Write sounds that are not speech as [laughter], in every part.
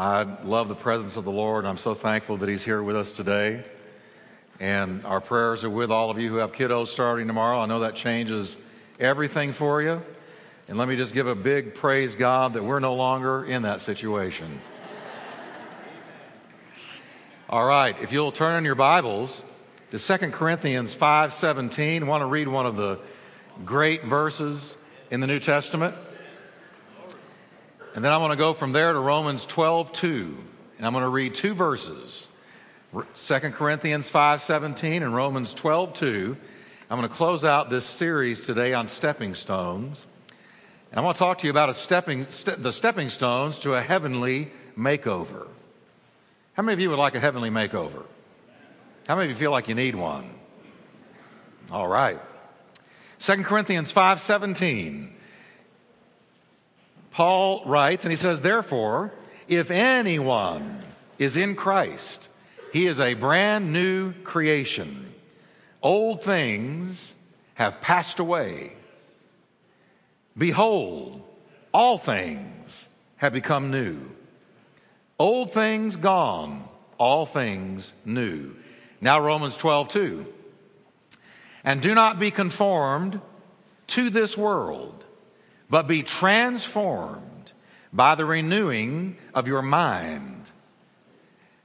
I love the presence of the Lord. I'm so thankful that He's here with us today. And our prayers are with all of you who have kiddos starting tomorrow. I know that changes everything for you. And let me just give a big praise God that we're no longer in that situation. [laughs] All right, if you'll turn in your Bibles to 2 Corinthians 5:17, I want to read one of the great verses in the New Testament. And then I'm going to go from there to Romans 12:2, and I'm going to read two verses. 2 Corinthians 5:17 and Romans 12:2. I'm going to close out this series today on stepping stones. And I want to talk to you about stepping, st- the stepping stones to a heavenly makeover. How many of you would like a heavenly makeover? How many of you feel like you need one? All right. 2 Corinthians 5:17. Paul writes and he says, "Therefore, if anyone is in Christ, he is a brand new creation. Old things have passed away. Behold, all things have become new." Old things gone, all things new. Now, Romans 12, 2. And do not be conformed to this world, but be transformed by the renewing of your mind.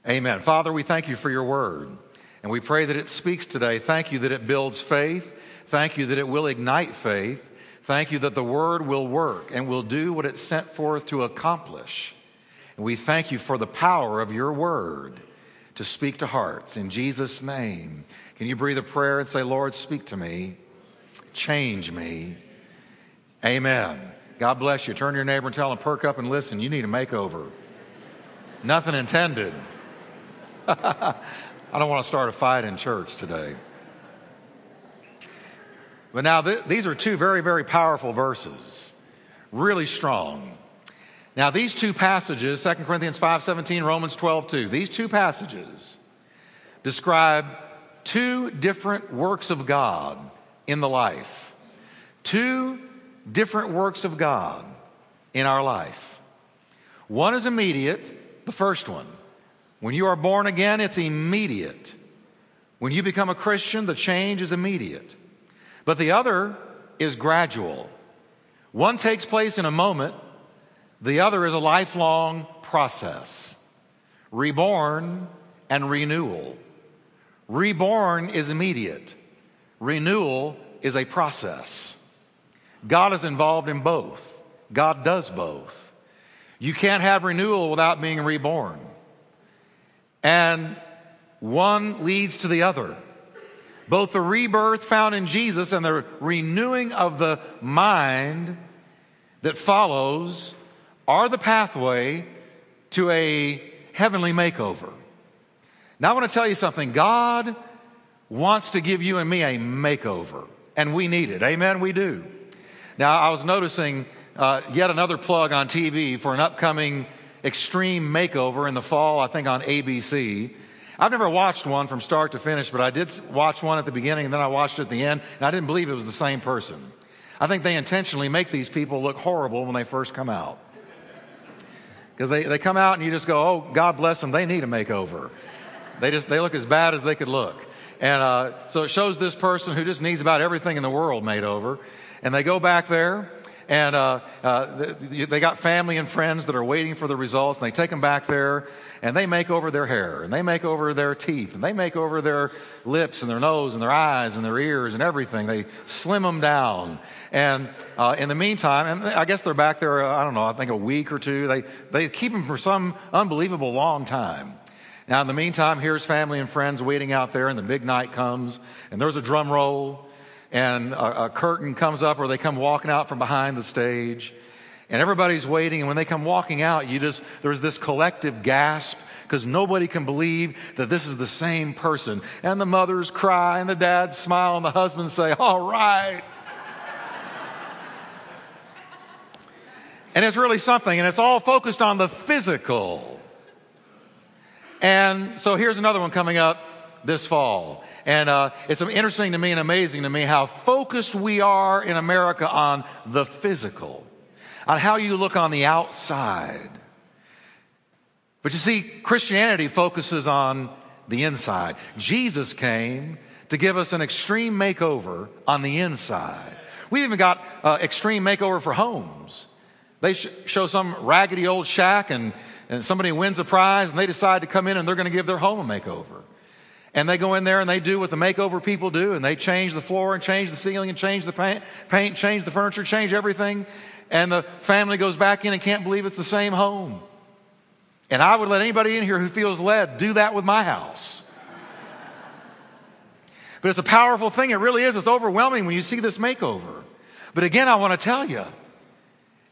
Amen. Father, we thank you for your word, and we pray that it speaks today. Thank you that it builds faith. Thank you that it will ignite faith. Thank you that the word will work and will do what it's sent forth to accomplish. And we thank you for the power of your word to speak to hearts. In Jesus' name, can you breathe a prayer and say, Lord, speak to me, change me? Amen. God bless you. Turn your neighbor and tell him, perk up and listen. You need a makeover. Nothing intended. [laughs] I don't want to start a fight in church today. But now, th- these are two very, very powerful verses, really strong. Now, these two passages, 2 Corinthians 5:17, Romans 12:2, these two passages describe two different works of God in the life. Two different works of God in our life. One is immediate, the first one. When you are born again, it's immediate. When you become a Christian, the change is immediate. But the other is gradual. One takes place in a moment, the other is a lifelong process reborn and renewal. Reborn is immediate, renewal is a process. God is involved in both. God does both. You can't have renewal without being reborn. And one leads to the other. Both the rebirth found in Jesus and the renewing of the mind that follows are the pathway to a heavenly makeover. Now, I want to tell you something. God wants to give you and me a makeover, and we need it. Amen, we do. Now, I was noticing uh, yet another plug on TV for an upcoming extreme makeover in the fall, I think on ABC. I've never watched one from start to finish, but I did watch one at the beginning and then I watched it at the end, and I didn't believe it was the same person. I think they intentionally make these people look horrible when they first come out. Because they, they come out and you just go, oh, God bless them, they need a makeover. They just, they look as bad as they could look. And uh, so it shows this person who just needs about everything in the world made over. And they go back there and uh, uh, they got family and friends that are waiting for the results, and they take them back there, and they make over their hair, and they make over their teeth, and they make over their lips, and their nose, and their eyes, and their ears, and everything. They slim them down, and uh, in the meantime, and I guess they're back there. I don't know. I think a week or two. They they keep them for some unbelievable long time. Now, in the meantime, here's family and friends waiting out there, and the big night comes, and there's a drum roll, and a, a, curtain comes up or they come walking out from behind the stage and everybody's waiting and when they come walking out you just there's this collective gasp because nobody can believe that this is the same person. And the mothers cry and the dads smile and the husbands say all right. And it's really something and it's all focused on the physical. And so here's another one coming up this fall and uh, it's interesting to me and amazing to me how focused we are in America on the physical, on how you look on the outside. But you see, Christianity focuses on the inside. Jesus came to give us an extreme makeover on the inside. We've even got uh, extreme makeover for homes. They sh- show some raggedy old shack and, and somebody wins a prize and they decide to come in and they're going to give their home a makeover. And they go in there and they do what the makeover people do and they change the floor and change the ceiling and change the paint, paint change the furniture, change everything. And the family goes back in and can't believe it's the same home. And I would let anybody in here who feels led do that with my house. [laughs] But it's a powerful thing. It really is. It's overwhelming when you see this makeover. But again, I want to tell you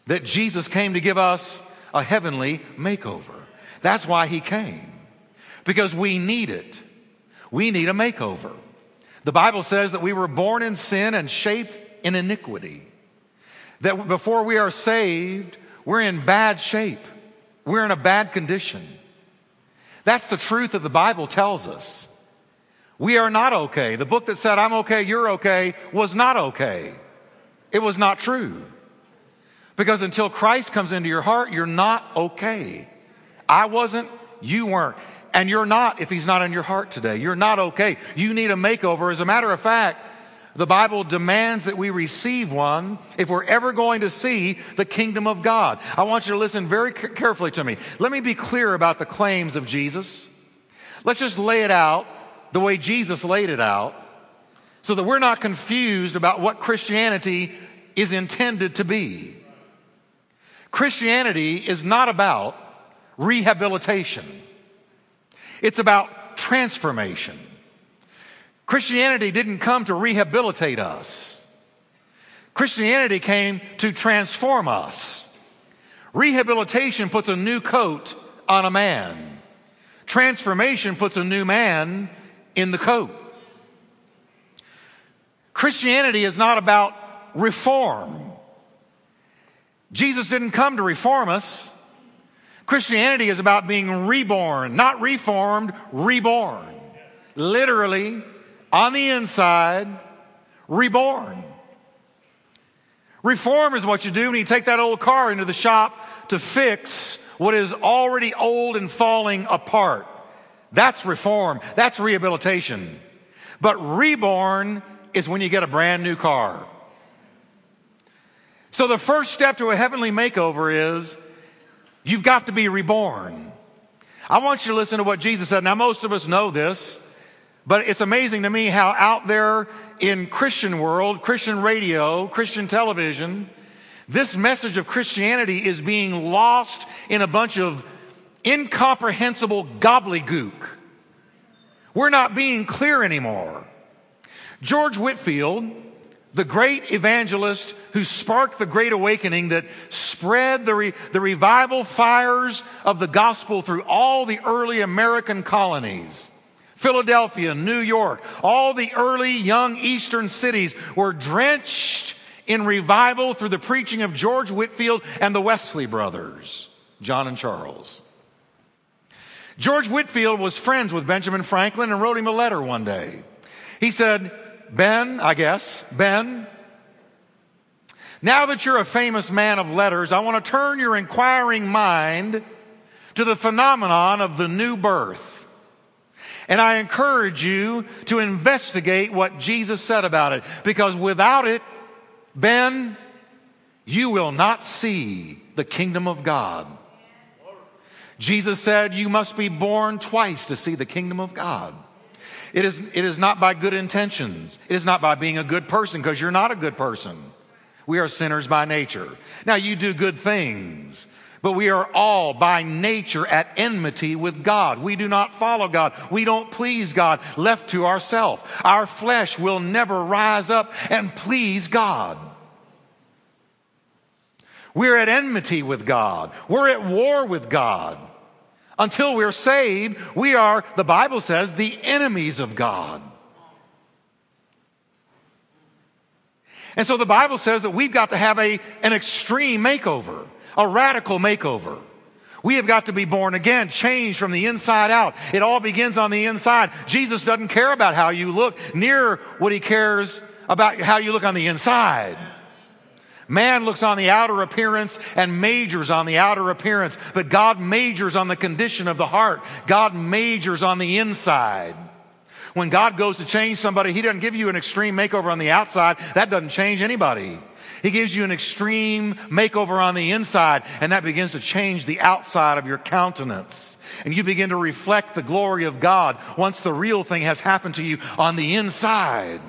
that Jesus came to give us a heavenly makeover. That's why he came. Because we need it. We need a makeover. The Bible says that we were born in sin and shaped in iniquity. That before we are saved, we're in bad shape. We're in a bad condition. That's the truth that the Bible tells us. We are not okay. The book that said, I'm okay, you're okay, was not okay. It was not true. Because until Christ comes into your heart, you're not okay. I wasn't, you weren't. And you're not if he's not in your heart today. You're not okay. You need a makeover. As a matter of fact, the Bible demands that we receive one if we're ever going to see the kingdom of God. I want you to listen very carefully to me. Let me be clear about the claims of Jesus. Let's just lay it out the way Jesus laid it out so that we're not confused about what Christianity is intended to be. Christianity is not about rehabilitation. It's about transformation. Christianity didn't come to rehabilitate us. Christianity came to transform us. Rehabilitation puts a new coat on a man. Transformation puts a new man in the coat. Christianity is not about reform. Jesus didn't come to reform us. Christianity is about being reborn, not reformed, reborn. Literally, on the inside, reborn. Reform is what you do when you take that old car into the shop to fix what is already old and falling apart. That's reform. That's rehabilitation. But reborn is when you get a brand new car. So the first step to a heavenly makeover is you've got to be reborn. I want you to listen to what Jesus said. Now, most of us know this, but it's amazing to me how out there in Christian world, Christian radio, Christian television, this message of Christianity is being lost in a bunch of incomprehensible gobbledygook. We're not being clear anymore. George Whitefield, the great evangelist who sparked the great awakening that spread the, re, the revival fires of the gospel through all the early American colonies. Philadelphia, New York, all the early young eastern cities were drenched in revival through the preaching of George Whitefield and the Wesley brothers, John and Charles. George Whitefield was friends with Benjamin Franklin and wrote him a letter one day. He said, Ben, I guess, Ben, now that you're a famous man of letters, I want to turn your inquiring mind to the phenomenon of the new birth. And I encourage you to investigate what Jesus said about it, because without it, Ben, you will not see the kingdom of God. Jesus said, You must be born twice to see the kingdom of God. It is, it is not by good intentions. It is not by being a good person because you're not a good person. We are sinners by nature. Now, you do good things, but we are all by nature at enmity with God. We do not follow God. We don't please God left to ourselves. Our flesh will never rise up and please God. We're at enmity with God. We're at war with God. Until we're saved, we are, the Bible says, the enemies of God. And so the Bible says that we've got to have a, an extreme makeover, a radical makeover. We have got to be born again, changed from the inside out. It all begins on the inside. Jesus doesn't care about how you look near what he cares about how you look on the inside. Man looks on the outer appearance and majors on the outer appearance, but God majors on the condition of the heart. God majors on the inside. When God goes to change somebody, He doesn't give you an extreme makeover on the outside. That doesn't change anybody. He gives you an extreme makeover on the inside, and that begins to change the outside of your countenance. And you begin to reflect the glory of God once the real thing has happened to you on the inside.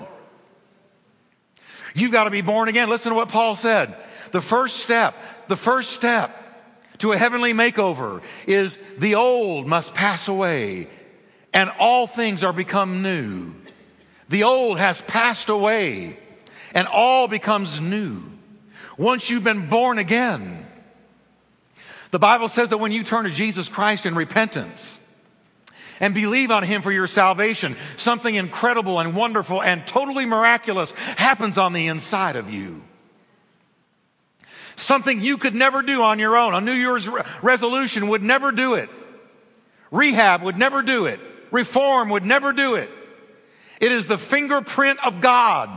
You've got to be born again. Listen to what Paul said. The first step, the first step to a heavenly makeover is the old must pass away and all things are become new. The old has passed away and all becomes new. Once you've been born again, the Bible says that when you turn to Jesus Christ in repentance, and believe on Him for your salvation, something incredible and wonderful and totally miraculous happens on the inside of you. Something you could never do on your own. A New Year's resolution would never do it. Rehab would never do it. Reform would never do it. It is the fingerprint of God.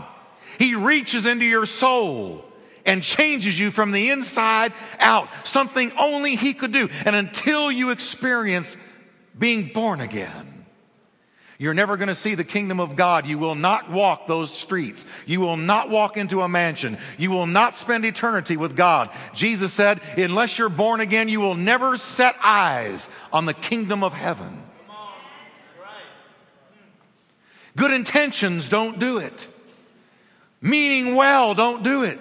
He reaches into your soul and changes you from the inside out. Something only He could do. And until you experience being born again. You're never going to see the kingdom of God. You will not walk those streets. You will not walk into a mansion. You will not spend eternity with God. Jesus said, unless you're born again, you will never set eyes on the kingdom of heaven. Good intentions don't do it. Meaning well don't do it.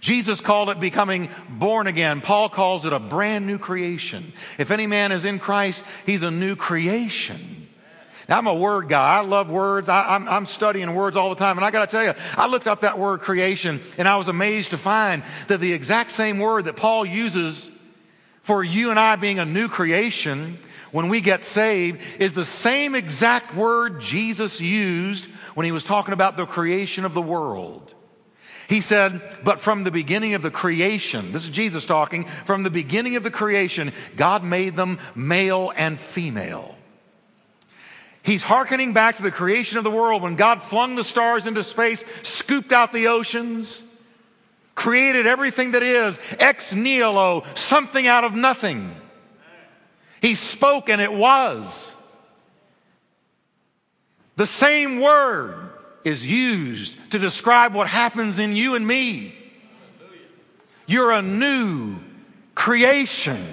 Jesus called it becoming born again. Paul calls it a brand new creation. If any man is in Christ, he's a new creation. Now, I'm a word guy. I love words. I, am studying words all the time. And I got to tell you, I looked up that word creation and I was amazed to find that the exact same word that Paul uses for you and I being a new creation when we get saved is the same exact word Jesus used when he was talking about the creation of the world. He said, but from the beginning of the creation, this is Jesus talking, from the beginning of the creation, God made them male and female. He's hearkening back to the creation of the world when God flung the stars into space, scooped out the oceans, created everything that is, ex nihilo, something out of nothing. He spoke and it was. The same word is used to describe what happens in you and me. You're a new creation.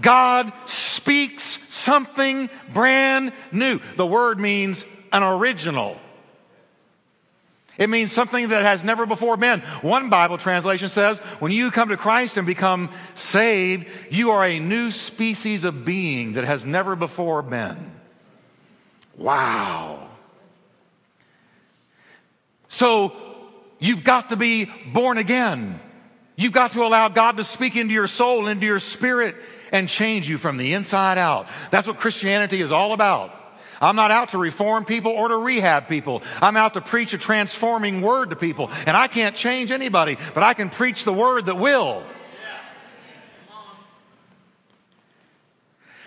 God speaks something brand new. The word means an original. It means something that has never before been. One Bible translation says, when you come to Christ and become saved, you are a new species of being that has never before been. Wow. So you've got to be born again. You've got to allow God to speak into your soul, into your spirit, and change you from the inside out. That's what Christianity is all about. I'm not out to reform people or to rehab people. I'm out to preach a transforming word to people. And I can't change anybody, but I can preach the word that will.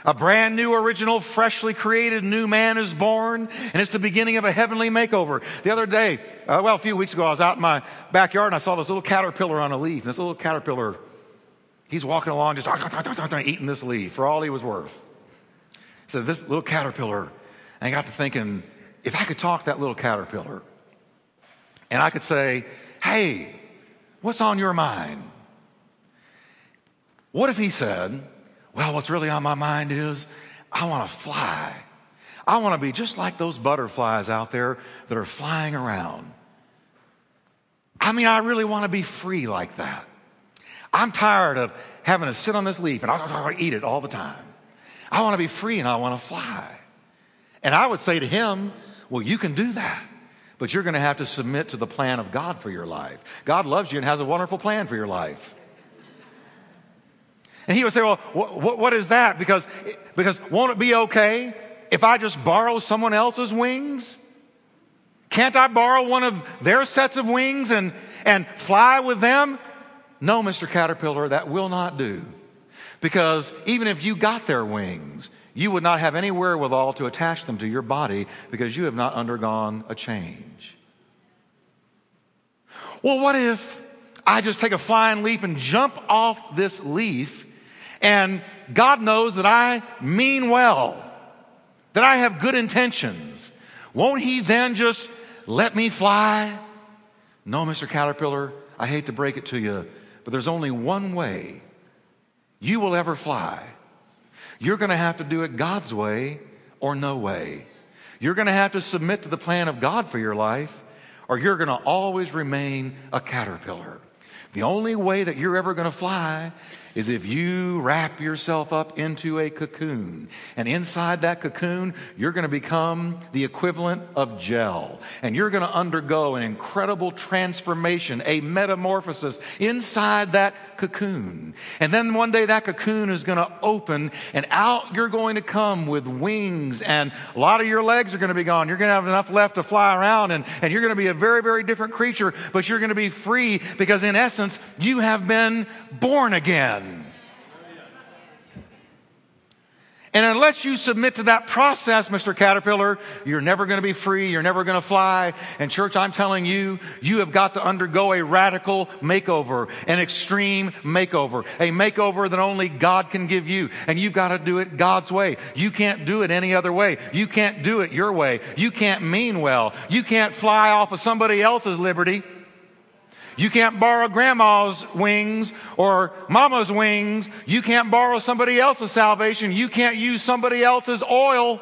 A brand new, original, freshly created new man is born, and it's the beginning of a heavenly makeover. The other day, uh, well, a few weeks ago, I was out in my backyard and I saw this little caterpillar on a leaf. And this little caterpillar, he's walking along just eating this leaf for all he was worth. So this little caterpillar, I got to thinking, if I could talk that little caterpillar, and I could say, hey, what's on your mind? What if he said, well, what's really on my mind is I want to fly. I want to be just like those butterflies out there that are flying around. I mean, I really want to be free like that. I'm tired of having to sit on this leaf and I eat it all the time. I want to be free and I want to fly. And I would say to him, well, you can do that, but you're going to have to submit to the plan of God for your life. God loves you and has a wonderful plan for your life. And he would say, well, what, what is that? Because, because won't it be okay if I just borrow someone else's wings? Can't I borrow one of their sets of wings and, and fly with them? No, Mr. Caterpillar, that will not do. Because even if you got their wings, you would not have any wherewithal to attach them to your body because you have not undergone a change. Well, what if I just take a flying leap and jump off this leaf. And God knows that I mean well, that I have good intentions. Won't He then just let me fly? No, Mr. Caterpillar, I hate to break it to you, but there's only one way you will ever fly. You're going to have to do it God's way or no way. You're going to have to submit to the plan of God for your life, or you're going to always remain a caterpillar. The only way that you're ever going to fly is if you wrap yourself up into a cocoon. And inside that cocoon, you're going to become the equivalent of gel. And you're going to undergo an incredible transformation, a metamorphosis inside that cocoon. And then one day that cocoon is going to open and out you're going to come with wings and a lot of your legs are going to be gone. You're going to have enough left to fly around and, and you're going to be a very, very different creature, but you're going to be free because in essence, you have been born again. And unless you submit to that process, Mr. Caterpillar, you're never going to be free. You're never going to fly. And church, I'm telling you, you have got to undergo a radical makeover, an extreme makeover, a makeover that only God can give you. And you've got to do it God's way. You can't do it any other way. You can't do it your way. You can't mean well. You can't fly off of somebody else's liberty. You can't borrow grandma's wings or mama's wings. You can't borrow somebody else's salvation. You can't use somebody else's oil.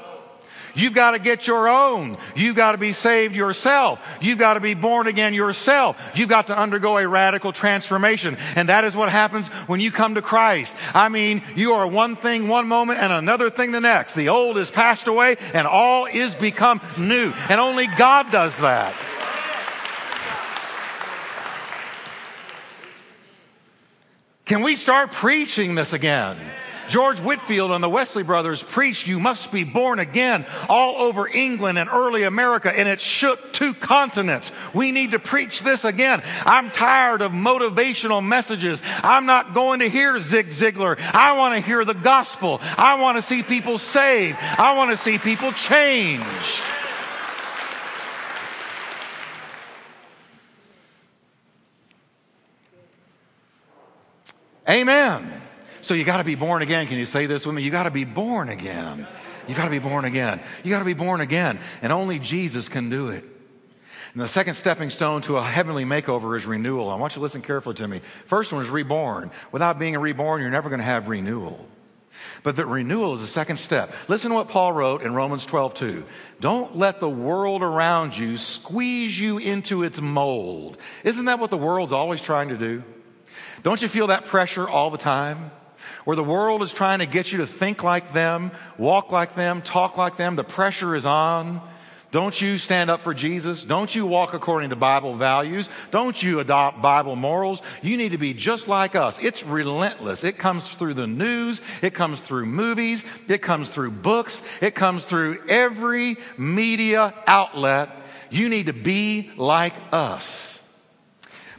You've got to get your own. You've got to be saved yourself. You've got to be born again yourself. You've got to undergo a radical transformation. And that is what happens when you come to Christ. I mean, you are one thing one moment and another thing the next. The old is passed away and all is become new. And only God does that. Can we start preaching this again? George Whitefield and the Wesley brothers preached, You must be born again all over England and early America, and it shook two continents. We need to preach this again. I'm tired of motivational messages. I'm not going to hear Zig Ziglar. I want to hear the gospel. I want to see people saved. I want to see people changed. Amen. So you got to be born again. Can you say this with me? You got to be born again. You got to be born again. You got to be born again. And only Jesus can do it. And the second stepping stone to a heavenly makeover is renewal. I want you to listen carefully to me. First one is reborn. Without being reborn, you're never going to have renewal. But the renewal is the second step. Listen to what Paul wrote in Romans 12, 2. Don't let the world around you squeeze you into its mold. Isn't that what the world's always trying to do? Don't you feel that pressure all the time? Where the world is trying to get you to think like them, walk like them, talk like them, the pressure is on. Don't you stand up for Jesus? Don't you walk according to Bible values? Don't you adopt Bible morals? You need to be just like us. It's relentless. It comes through the news. It comes through movies. It comes through books. It comes through every media outlet. You need to be like us.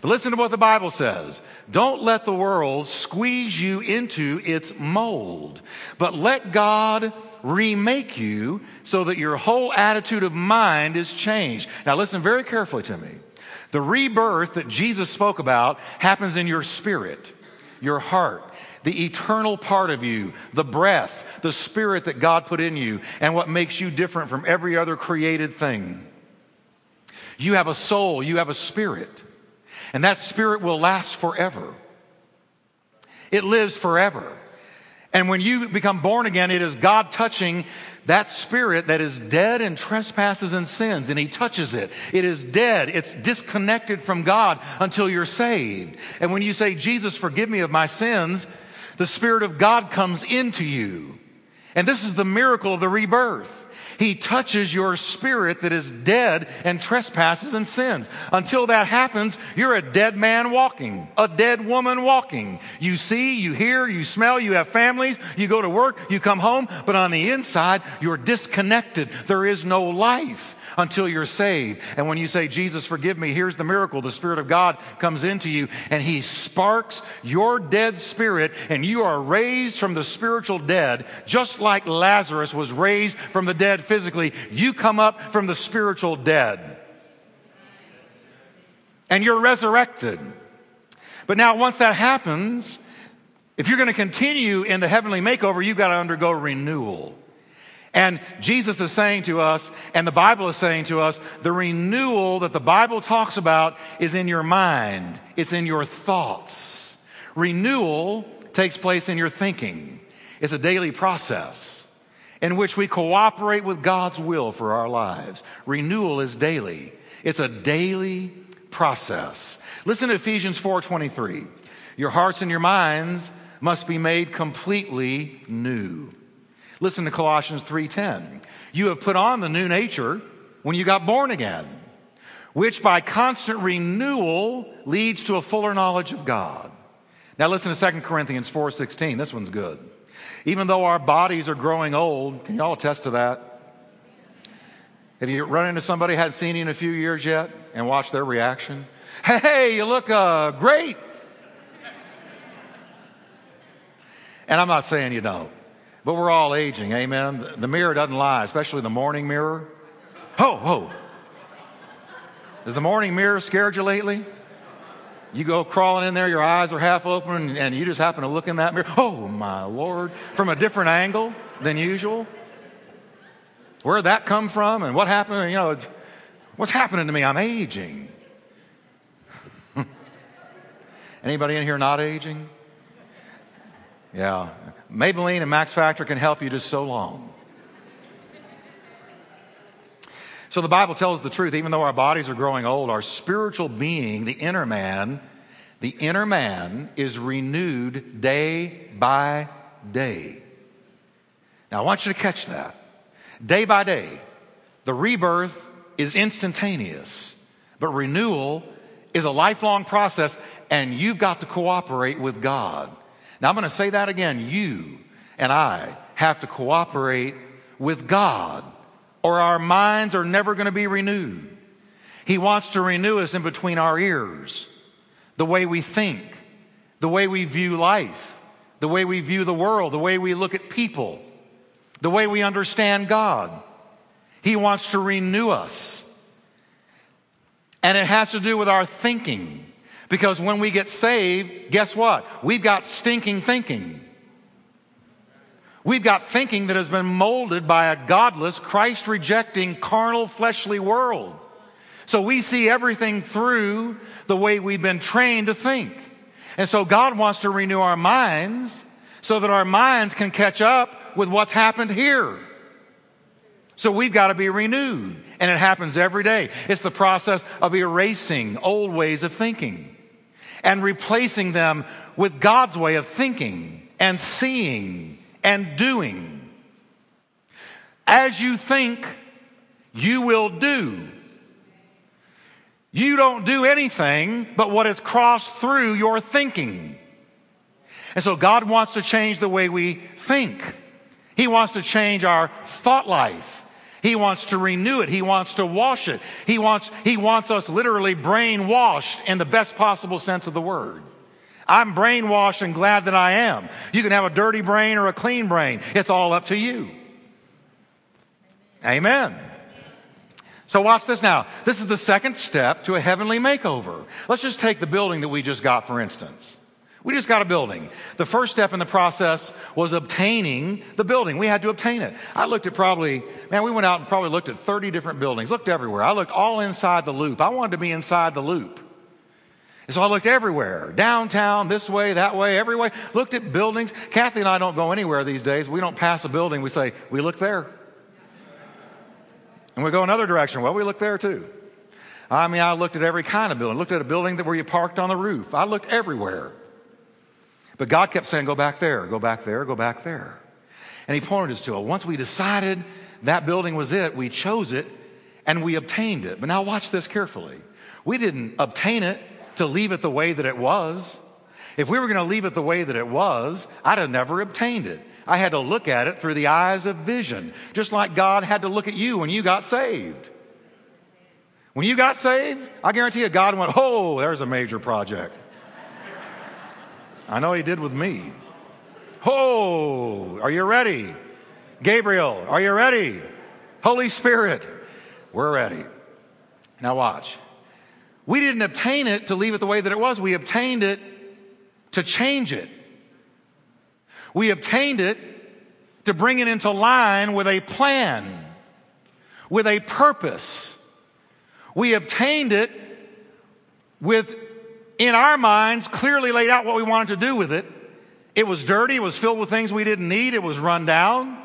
Listen to what the Bible says. Don't let the world squeeze you into its mold, but let God remake you so that your whole attitude of mind is changed. Now listen very carefully to me. The rebirth that Jesus spoke about happens in your spirit, your heart, the eternal part of you, the breath, the spirit that God put in you, and what makes you different from every other created thing. You have a soul, you have a spirit. And that spirit will last forever. It lives forever. And when you become born again, it is God touching that spirit that is dead in trespasses and sins, and He touches it. It is dead. It's disconnected from God until you're saved. And when you say, Jesus, forgive me of my sins, the Spirit of God comes into you. And this is the miracle of the rebirth. He touches your spirit that is dead and trespasses and sins. Until that happens, you're a dead man walking, a dead woman walking. You see, you hear, you smell, you have families, you go to work, you come home, but on the inside, you're disconnected. There is no life until you're saved. And when you say, Jesus, forgive me, here's the miracle. The Spirit of God comes into you and He sparks your dead spirit and you are raised from the spiritual dead, just like Lazarus was raised from the dead physically. You come up from the spiritual dead. And you're resurrected. But now, once that happens, if you're going to continue in the heavenly makeover, you've got to undergo renewal. And Jesus is saying to us, and the Bible is saying to us, the renewal that the Bible talks about is in your mind. It's in your thoughts. Renewal takes place in your thinking. It's a daily process in which we cooperate with God's will for our lives. Renewal is daily. It's a daily process. Listen to Ephesians 4:23. Your hearts and your minds must be made completely new. Listen to Colossians 3:10. You have put on the new nature when you got born again, which by constant renewal leads to a fuller knowledge of God. Now listen to 2 Corinthians 4:16. This one's good. Even though our bodies are growing old, can y'all attest to that? Have you run into somebody hadn't seen you in a few years yet and watched their reaction? Hey, you look uh, great. And I'm not saying you don't. But we're all aging, amen. The mirror doesn't lie, especially the morning mirror. Ho, ho. Has the morning mirror scared you lately? You go crawling in there, your eyes are half open, and you just happen to look in that mirror. Oh, my Lord. From a different angle than usual. Where'd that come from? And what happened? You know, what's happening to me? I'm aging. [laughs] Anybody in here not aging? Yeah. Maybelline and Max Factor can help you just so long. So the Bible tells the truth. Even though our bodies are growing old, our spiritual being, the inner man, the inner man is renewed day by day. Now I want you to catch that. Day by day. The rebirth is instantaneous, but renewal is a lifelong process and you've got to cooperate with God. Now I'm going to say that again. You and I have to cooperate with God or our minds are never going to be renewed. He wants to renew us in between our ears, the way we think, the way we view life, the way we view the world, the way we look at people, the way we understand God. He wants to renew us. And it has to do with our thinking. Because when we get saved, guess what? We've got stinking thinking. We've got thinking that has been molded by a godless, Christ rejecting, carnal, fleshly world. So we see everything through the way we've been trained to think. And so God wants to renew our minds so that our minds can catch up with what's happened here. So we've got to be renewed. And it happens every day. It's the process of erasing old ways of thinking and replacing them with God's way of thinking and seeing and doing. As you think, you will do. You don't do anything but what has crossed through your thinking. And so God wants to change the way we think. He wants to change our thought life. He wants to renew it. He wants to wash it. He wants, he wants us literally brainwashed in the best possible sense of the word. I'm brainwashed and glad that I am. You can have a dirty brain or a clean brain. It's all up to you. Amen. So watch this now. This is the second step to a heavenly makeover. Let's just take the building that we just got, for instance. We just got a building. The first step in the process was obtaining the building. We had to obtain it. I looked at probably, man, we went out and probably looked at 30 different buildings, looked everywhere. I looked all inside the loop. I wanted to be inside the loop. And so I looked everywhere, downtown, this way, that way, every way, looked at buildings. Kathy and I don't go anywhere these days. We don't pass a building. We say, we look there. And we go another direction. Well, we look there too. I mean, I looked at every kind of building. looked at a building that where you parked on the roof. I looked everywhere. But God kept saying, go back there, go back there, go back there. And he pointed us to it. Once we decided that building was it, we chose it and we obtained it. But now watch this carefully. We didn't obtain it to leave it the way that it was. If we were going to leave it the way that it was, I'd have never obtained it. I had to look at it through the eyes of vision, just like God had to look at you when you got saved. When you got saved, I guarantee you God went, oh, there's a major project. I know he did with me. Oh, are you ready? Gabriel, are you ready? Holy Spirit, we're ready. Now watch. We didn't obtain it to leave it the way that it was. We obtained it to change it. We obtained it to bring it into line with a plan, with a purpose. We obtained it with, in our minds, clearly laid out what we wanted to do with it. It was dirty. It was filled with things we didn't need. It was run down.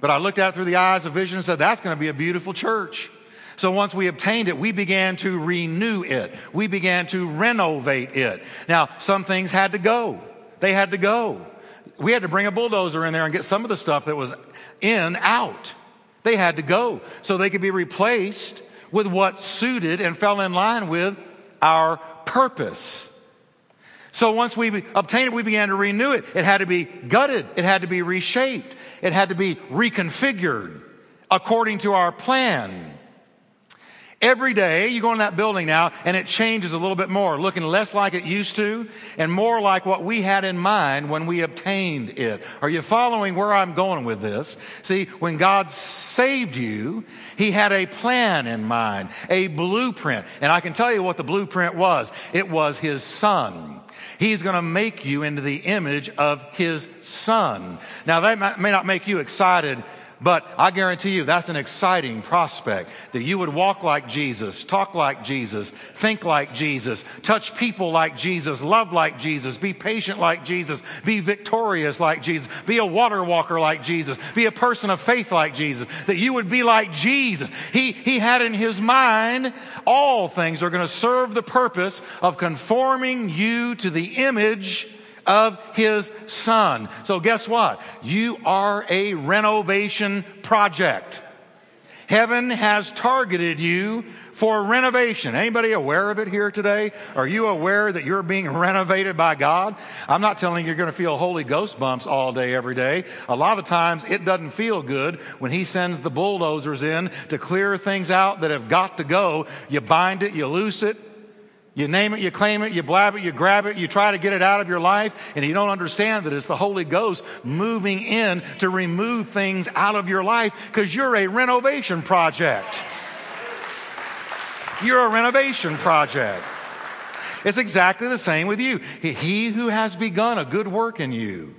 But I looked at through the eyes of vision and said, that's going to be a beautiful church. So once we obtained it, we began to renew it. We began to renovate it. Now, some things had to go. They had to go. We had to bring a bulldozer in there and get some of the stuff that was in out. They had to go so they could be replaced with what suited and fell in line with our purpose. So once we obtained it, we began to renew it. It had to be gutted. It had to be reshaped. It had to be reconfigured according to our plan. Every day you go in that building now and it changes a little bit more, looking less like it used to and more like what we had in mind when we obtained it. Are you following where I'm going with this? See, when God saved you, He had a plan in mind, a blueprint. And I can tell you what the blueprint was. It was His Son. He's going to make you into the image of His Son. Now that may not make you excited but I guarantee you that's an exciting prospect that you would walk like Jesus, talk like Jesus, think like Jesus, touch people like Jesus, love like Jesus, be patient like Jesus, be victorious like Jesus, be a water walker like Jesus, be a person of faith like Jesus, that you would be like Jesus. He, he had in his mind all things are going to serve the purpose of conforming you to the image of his son. So guess what? You are a renovation project. Heaven has targeted you for renovation. Anybody aware of it here today? Are you aware that you're being [laughs] renovated by God? I'm not telling you you're going to feel Holy Ghost bumps all day, every day. A lot of times it doesn't feel good when He sends the bulldozers in to clear things out that have got to go. You bind it, you loose it, you name it, you claim it, you blab it, you grab it, you try to get it out of your life, and you don't understand that it's the Holy Ghost moving in to remove things out of your life because you're a renovation project. You're a renovation project. It's exactly the same with you. He who has begun a good work in you.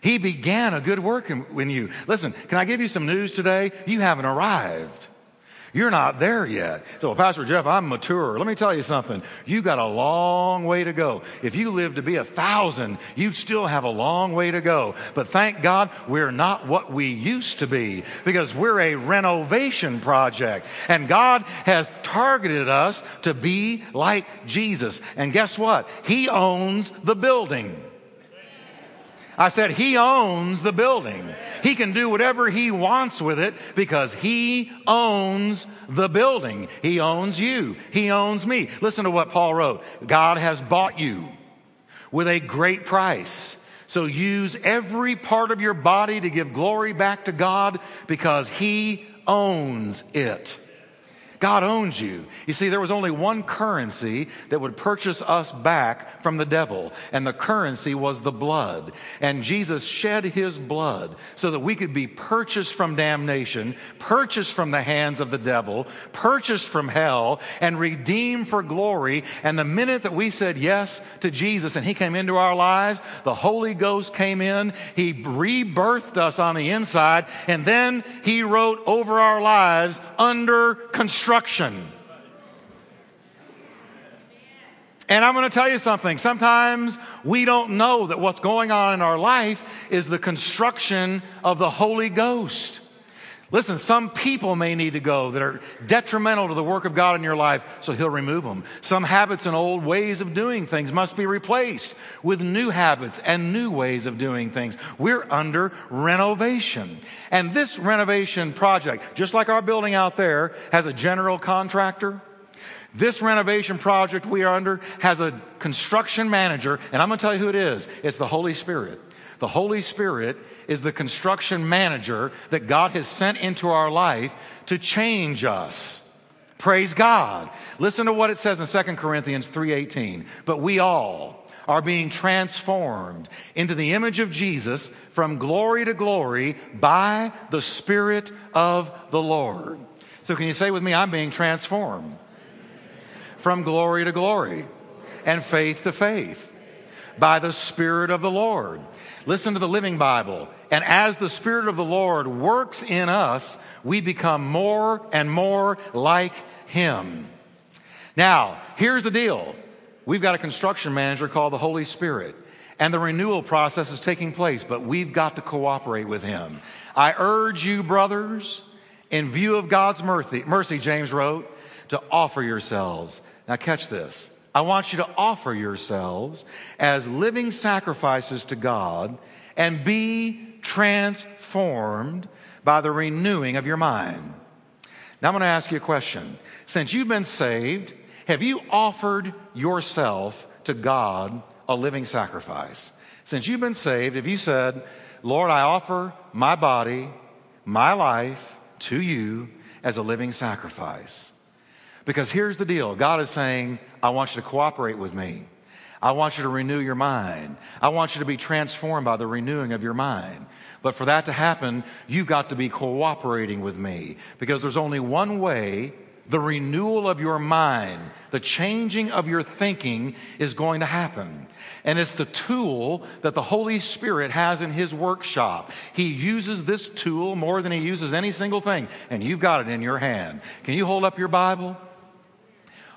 He began a good work in, you. Listen, can I give you some news today? You haven't arrived. You're not there yet. So, Pastor Jeff, I'm mature. Let me tell you something. You got a long way to go. If you live to be a thousand, you'd still have a long way to go. But thank God we're not what we used to be because we're a renovation project. And God has targeted us to be like Jesus. And guess what? He owns the building. I said, He owns the building. He can do whatever He wants with it because He owns the building. He owns you. He owns me. Listen to what Paul wrote. God has bought you with a great price. So use every part of your body to give glory back to God because He owns it. God owns you. You see, there was only one currency that would purchase us back from the devil, and the currency was the blood. And Jesus shed his blood so that we could be purchased from damnation, purchased from the hands of the devil, purchased from hell, and redeemed for glory. And the minute that we said yes to Jesus and he came into our lives, the Holy Ghost came in, he rebirthed us on the inside, and then he wrote over our lives under construction construction. And I'm going to tell you something. Sometimes we don't know that what's going on in our life is the construction of the Holy Ghost. Listen, some people may need to go that are detrimental to the work of God in your life, so He'll remove them. Some habits and old ways of doing things must be replaced with new habits and new ways of doing things. We're under renovation. And this renovation project, just like our building out there, has a general contractor. This renovation project we are under has a construction manager, and I'm going to tell you who it is. It's the Holy Spirit. The Holy Spirit is the construction manager that God has sent into our life to change us. Praise God. Listen to what it says in 2 Corinthians 3:18. But we all are being transformed into the image of Jesus from glory to glory by the Spirit of the Lord. So can you say with me, I'm being transformed from glory to glory and faith to faith by the Spirit of the Lord. Listen to the Living Bible. And as the Spirit of the Lord works in us, we become more and more like Him. Now, here's the deal. We've got a construction manager called the Holy Spirit. And the renewal process is taking place, but we've got to cooperate with him. I urge you, brothers, in view of God's mercy, mercy, James wrote, to offer yourselves. Now, catch this. I want you to offer yourselves as living sacrifices to God and be transformed by the renewing of your mind. Now, I'm going to ask you a question. Since you've been saved, have you offered yourself to God a living sacrifice? Since you've been saved, have you said, Lord, I offer my body, my life to you as a living sacrifice? Because here's the deal God is saying, I want you to cooperate with me. I want you to renew your mind. I want you to be transformed by the renewing of your mind. But for that to happen, you've got to be cooperating with me because there's only one way the renewal of your mind, the changing of your thinking is going to happen. And it's the tool that the Holy Spirit has in His workshop. He uses this tool more than He uses any single thing, and you've got it in your hand. Can you hold up your Bible?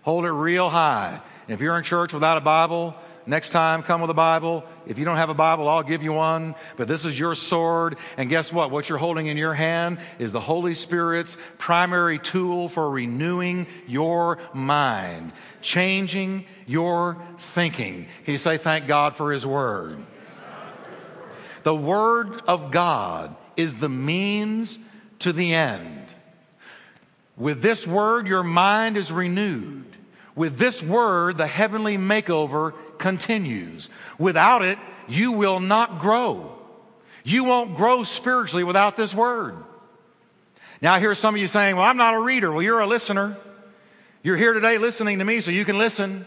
Hold it real high. And if you're in church without a Bible, Next time, come with a Bible. If you don't have a Bible, I'll give you one. But this is your sword. And guess what? What you're holding in your hand is the Holy Spirit's primary tool for renewing your mind, changing your thinking. Can you say thank God for His Word? The Word of God is the means to the end. With this Word, your mind is renewed. With this word, the heavenly makeover continues. Without it, you will not grow. You won't grow spiritually without this word. Now, I hear some of you saying, Well, I'm not a reader. Well, you're a listener. You're here today listening to me so you can listen.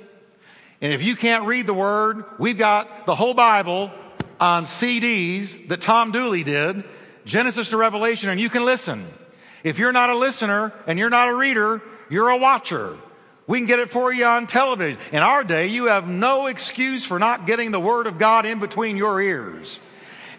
And if you can't read the word, we've got the whole Bible on CDs that Tom Dooley did, Genesis to Revelation, and you can listen. If you're not a listener and you're not a reader, you're a watcher. We can get it for you on television. In our day, you have no excuse for not getting the Word of God in between your ears.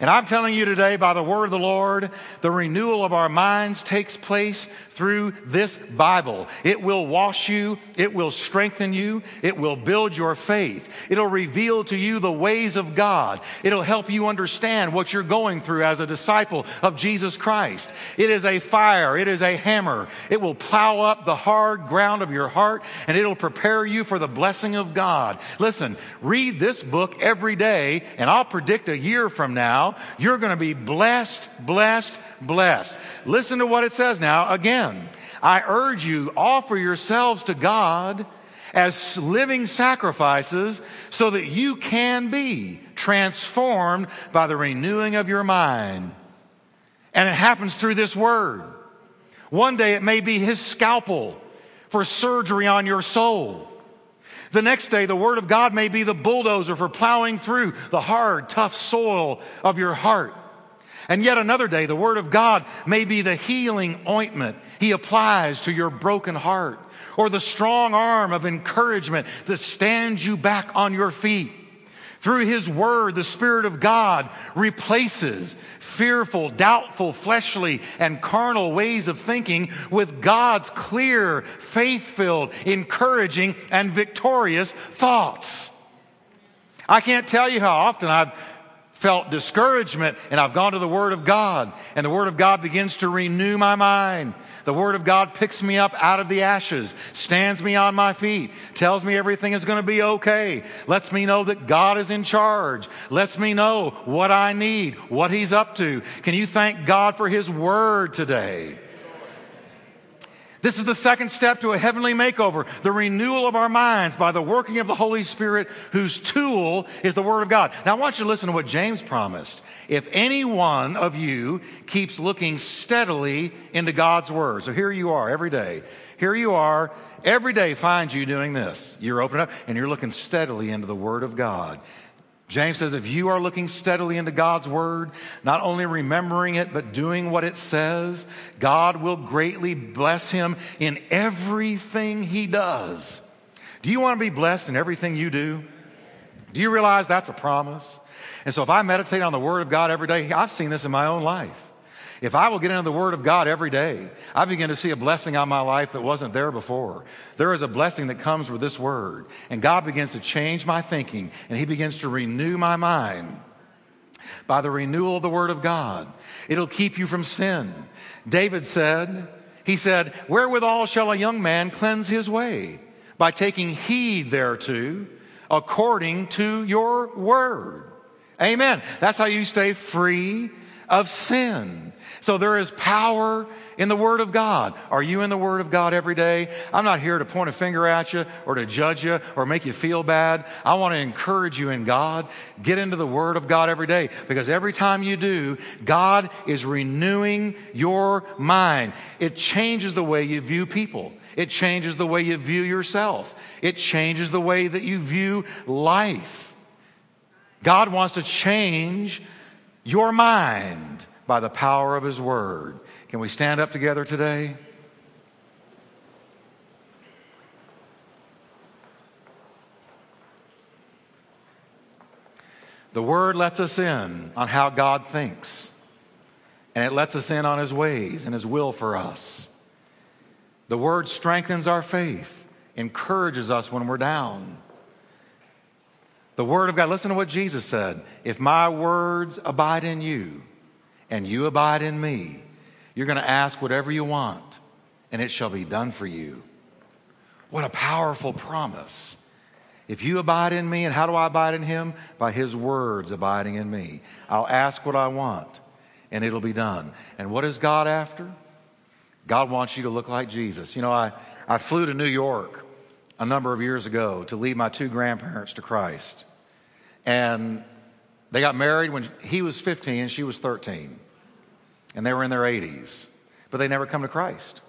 And I'm telling you today, by the word of the Lord, the renewal of our minds takes place through this Bible. It will wash you. It will strengthen you. It will build your faith. It'll reveal to you the ways of God. It'll help you understand what you're going through as a disciple of Jesus Christ. It is a fire. It is a hammer. It will plow up the hard ground of your heart and it'll prepare you for the blessing of God. Listen, read this book every day and I'll predict a year from now you're going to be blessed, blessed, blessed. Listen to what it says now again. I urge you, offer yourselves to God as living sacrifices so that you can be transformed by the renewing of your mind. And it happens through this word. One day it may be his scalpel for surgery on your soul. The next day, the Word of God may be the bulldozer for plowing through the hard, tough soil of your heart. And yet another day, the Word of God may be the healing ointment He applies to your broken heart, or the strong arm of encouragement that stands you back on your feet. Through His Word, the Spirit of God replaces fearful, doubtful, fleshly, and carnal ways of thinking with God's clear, faith filled, encouraging, and victorious thoughts. I can't tell you how often I've felt discouragement and I've gone to the Word of God and the Word of God begins to renew my mind. The Word of God picks me up out of the ashes, stands me on my feet, tells me everything is going to be okay, lets me know that God is in charge, lets me know what I need, what He's up to. Can you thank God for His Word today? This is the second step to a heavenly makeover, the renewal of our minds by the working of the Holy Spirit, whose tool is the Word of God. Now, I want you to listen to what James promised. If any one of you keeps looking steadily into God's Word, so here you are every day. Here you are, every day finds you doing this. You're opening up and you're looking steadily into the Word of God. James says, if you are looking steadily into God's word, not only remembering it, but doing what it says, God will greatly bless him in everything he does. Do you want to be blessed in everything you do? Do you realize that's a promise? And so if I meditate on the Word of God every day, I've seen this in my own life. If I will get into the Word of God every day, I begin to see a blessing on my life that wasn't there before. There is a blessing that comes with this Word. And God begins to change my thinking and He begins to renew my mind by the renewal of the Word of God. It'll keep you from sin. David said, He said, Wherewithal shall a young man cleanse his way? By taking heed thereto according to your Word. Amen. That's how you stay free of sin. So there is power in the Word of God. Are you in the Word of God every day? I'm not here to point a finger at you or to judge you or make you feel bad. I want to encourage you in God. Get into the Word of God every day because every time you do, God is renewing your mind. It changes the way you view people. It changes the way you view yourself. It changes the way that you view life. God wants to change your mind by the power of His Word. Can we stand up together today? The Word lets us in on how God thinks, and it lets us in on His ways and His will for us. The Word strengthens our faith, encourages us when we're down. The Word of God, listen to what Jesus said. If my words abide in you, and you abide in me, you're going to ask whatever you want, and it shall be done for you. What a powerful promise. If you abide in me, and how do I abide in him? By his words abiding in me. I'll ask what I want, and it'll be done. And what is God after? God wants you to look like Jesus. You know, I, I flew to New York a number of years ago to lead my two grandparents to Christ. And they got married when he was 15 and she was 13. And they were in their 80s, but they never come to Christ.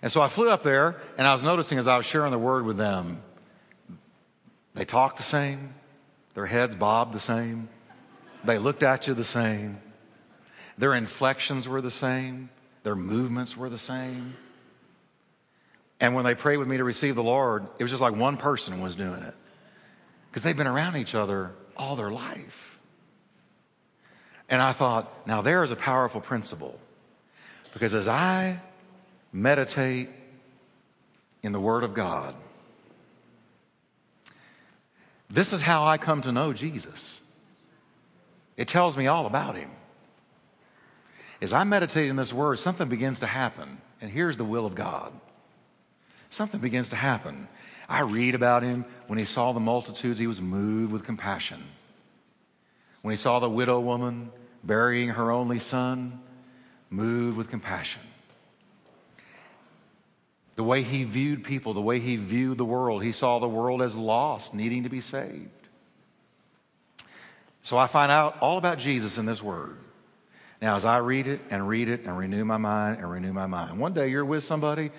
And so I flew up there and I was noticing as I was sharing the word with them, they talked the same, their heads bobbed the same, they looked at you the same, their inflections were the same, their movements were the same. And when they prayed with me to receive the Lord, it was just like one person was doing it because they've been around each other all their life. And I thought, now there is a powerful principle. Because as I meditate in the Word of God, this is how I come to know Jesus. It tells me all about Him. As I meditate in this Word, something begins to happen. And here's the will of God something begins to happen. I read about him. When he saw the multitudes, he was moved with compassion. When he saw the widow woman burying her only son, moved with compassion. The way he viewed people, the way he viewed the world, he saw the world as lost, needing to be saved. So I find out all about Jesus in this word. Now, as I read it and read it and renew my mind and renew my mind, one day you're with somebody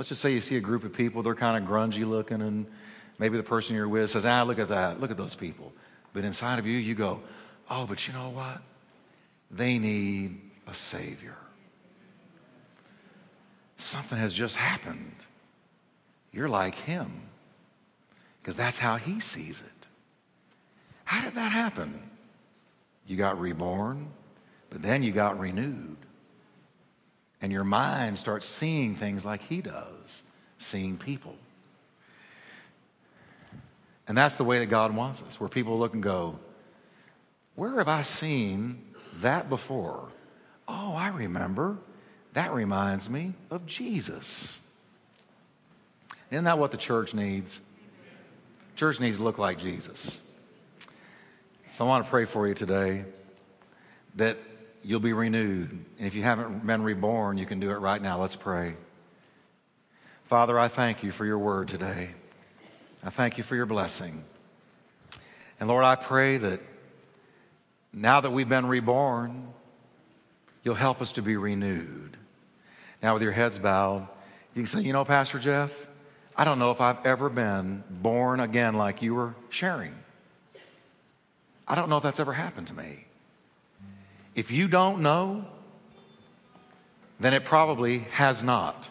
Let's just say you see a group of people, they're kind of grungy looking, and maybe the person you're with says, ah, look at that, look at those people. But inside of you, you go, oh, but you know what? They need a Savior. Something has just happened. You're like Him, because that's how He sees it. How did that happen? You got reborn, but then you got renewed. And your mind starts seeing things like he does, seeing people. And that's the way that God wants us, where people look and go, Where have I seen that before? Oh, I remember. That reminds me of Jesus. Isn't that what the church needs? Church needs to look like Jesus. So I want to pray for you today that you'll be renewed. And if you haven't been reborn, you can do it right now. Let's pray. Father, I thank you for your word today. I thank you for your blessing. And Lord, I pray that now that we've been reborn, you'll help us to be renewed. Now, with your heads bowed, you can say, You know, Pastor Jeff, I don't know if I've ever been born again like you were sharing. I don't know if that's ever happened to me. If you don't know, then it probably has not.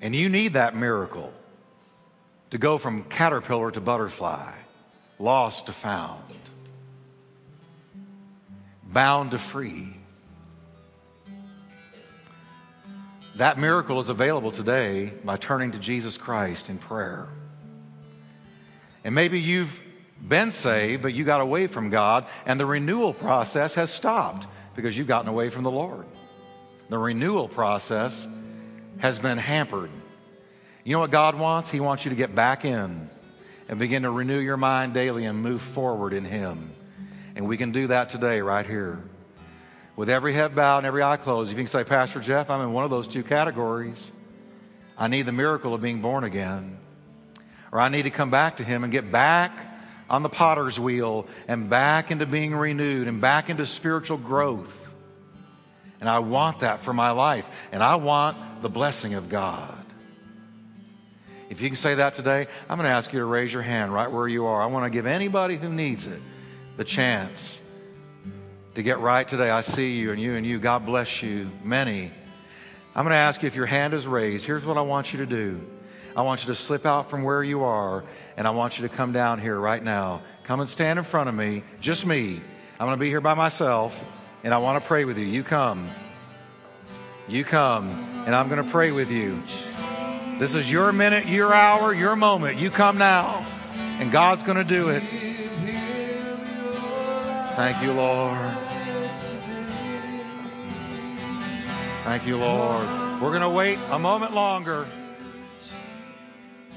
And you need that miracle. to go from caterpillar to butterfly, lost to found, bound to free. That miracle is available today by turning to Jesus Christ in prayer. And maybe you've been saved, but you got away from God, and the renewal process has stopped because you've gotten away from the Lord. The renewal process has been hampered. You know what God wants? He wants you to get back in and begin to renew your mind daily and move forward in Him. And we can do that today, right here. With every head bowed and every eye closed, if you can say, Pastor Jeff, I'm in one of those two categories. I need the miracle of being born again. Or I need to come back to Him and get back on the potter's wheel and back into being renewed and back into spiritual growth. And I want that for my life. And I want the blessing of God. If you can say that today, I'm going to ask you to raise your hand right where you are. I want to give anybody who needs it the chance to get right today. I see you and you and you. God bless you. Many. I'm going to ask you if your hand is raised. Here's what I want you to do. I want you to slip out from where you are, and I want you to come down here right now. Come and stand in front of me, just me. I'm going to be here by myself, and I want to pray with you. You come. You come, and I'm going to pray with you. This is your minute, your hour, your moment. You come now, and God's going to do it. Thank you, Lord. Thank you, Lord. We're going to wait a moment longer.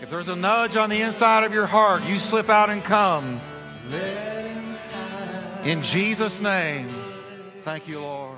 If there's a nudge on the inside of your heart, you slip out and come. In Jesus' name. Thank you, Lord.